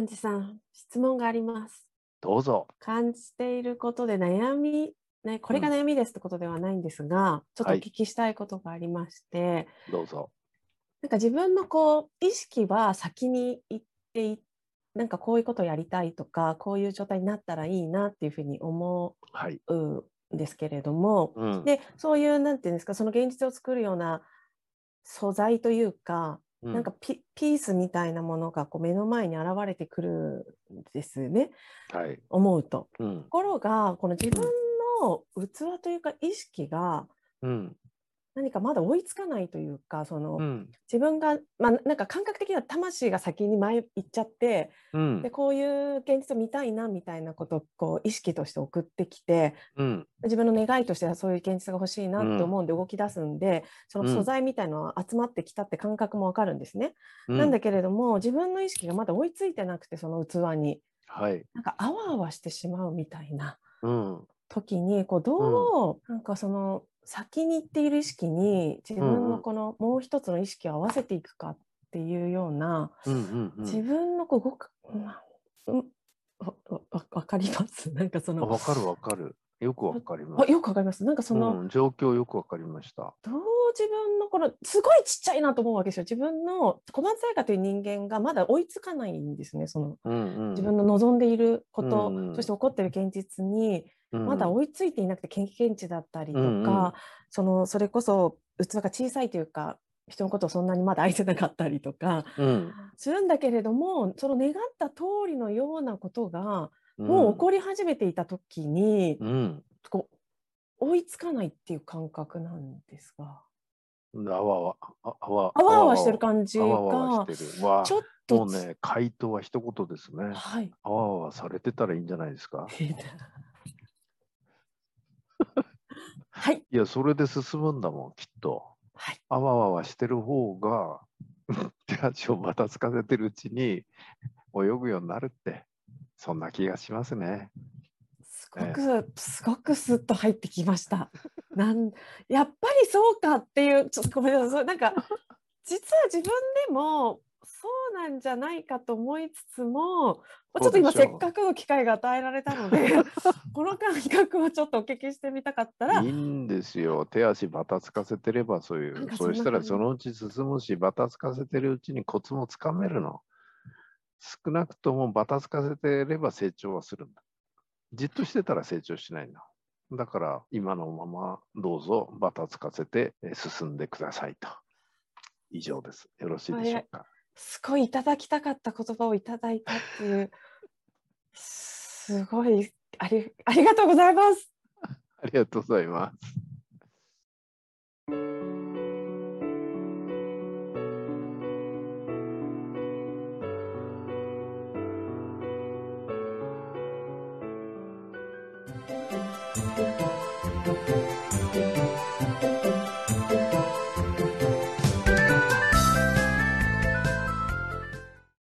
幹事さん、質問があります。どうぞ。感じていることで悩み、ね、これが悩みですってことではないんですが、ちょっとおはい聞きしたいことがありまして、どうぞ。なんか自分のこう意識は先に行っていなんかこういうことをやりたいとかこういう状態になったらいいなっていうふうに思はい。うんですけれどもうん。でそういうなんていうんですかその現実を作るような素材というか、うなんかピピースみたいなものがこう目の前に現れてくるんですねはい。思うと。うんと。ころがこの自分の器というか意識がうん。何かまだ追いつかないというかその、うん。自分が、まあ、なんか感覚的には魂が先に前行っちゃってうんで。こういう現実を見たいなみたいなことをこう意識として送ってきてうん。自分の願いとしてはそういう現実が欲しいなって思うんで動き出すんで、そのうん素材みたいのは集まってきたって感覚もわかるんですね。うんなんだけれども自分の意識がまだ追いついてなくてその器にはい。なんかあわあわしてしまうみたいなうん。時にこうどう、なんかその先に行っている意識に自分のこのもう一つの意識を合わせていくかっていうような。自分のこう動く、まあうんわかります？なんかそあのわかるわかる。よくわかります。あよくわかりますなんかその、うん、状況よくわかりました。どう自分のこのすごいちっちゃいなと思うわけですよ自分の小松彩花という人間がまだ追いつかないんですねそのうんうん。自分の望んでいること、うんうんそして起こっている現実にうんまだ追いついていなくて経験値だったりとか、うんうんそのそれこそ器が小さいというか人のことをそんなにまだ愛せなかったりとかうん。するんだけれどもその願った通りのようなことがうんもう起こり始めていた時に、うん。こう追いつかないっていう感覚なんですがあわわ。ああわあわあわしてる感じがちょっともうね、回答は一言ですね。はい。あわあわされてたらいいんじゃないですか？はい。いや、それで進むんだもん、きっと。はい。あわあわしてる方が、手足をばたつかせてるうちに泳ぐようになるって、そんな気がしますね。すごく、すごくスッと入ってきました。なんやっぱりそうかっていう、ちょっとごめんなさい。なんか、実は自分でも、そうなんじゃないかと思いつつも、ちょっと今せっかくの機会が与えられたので、この感覚をちょっとお聞きしてみたかったらいい、んですよ。手足ばたつかせてればそういう。そうしたらそのうち進むし、ばたつかせてるうちにコツもつかめるの。少なくともばたつかせてれば成長はするんだ。じっとしてたら成長しないんだ。だから今のままどうぞばたつかせてえ進んでくださいと。以上です。よろしいでしょうか？すごいいただきたかった言葉をいただいたっていう、すごいありありがとうございます。ありがとうございます。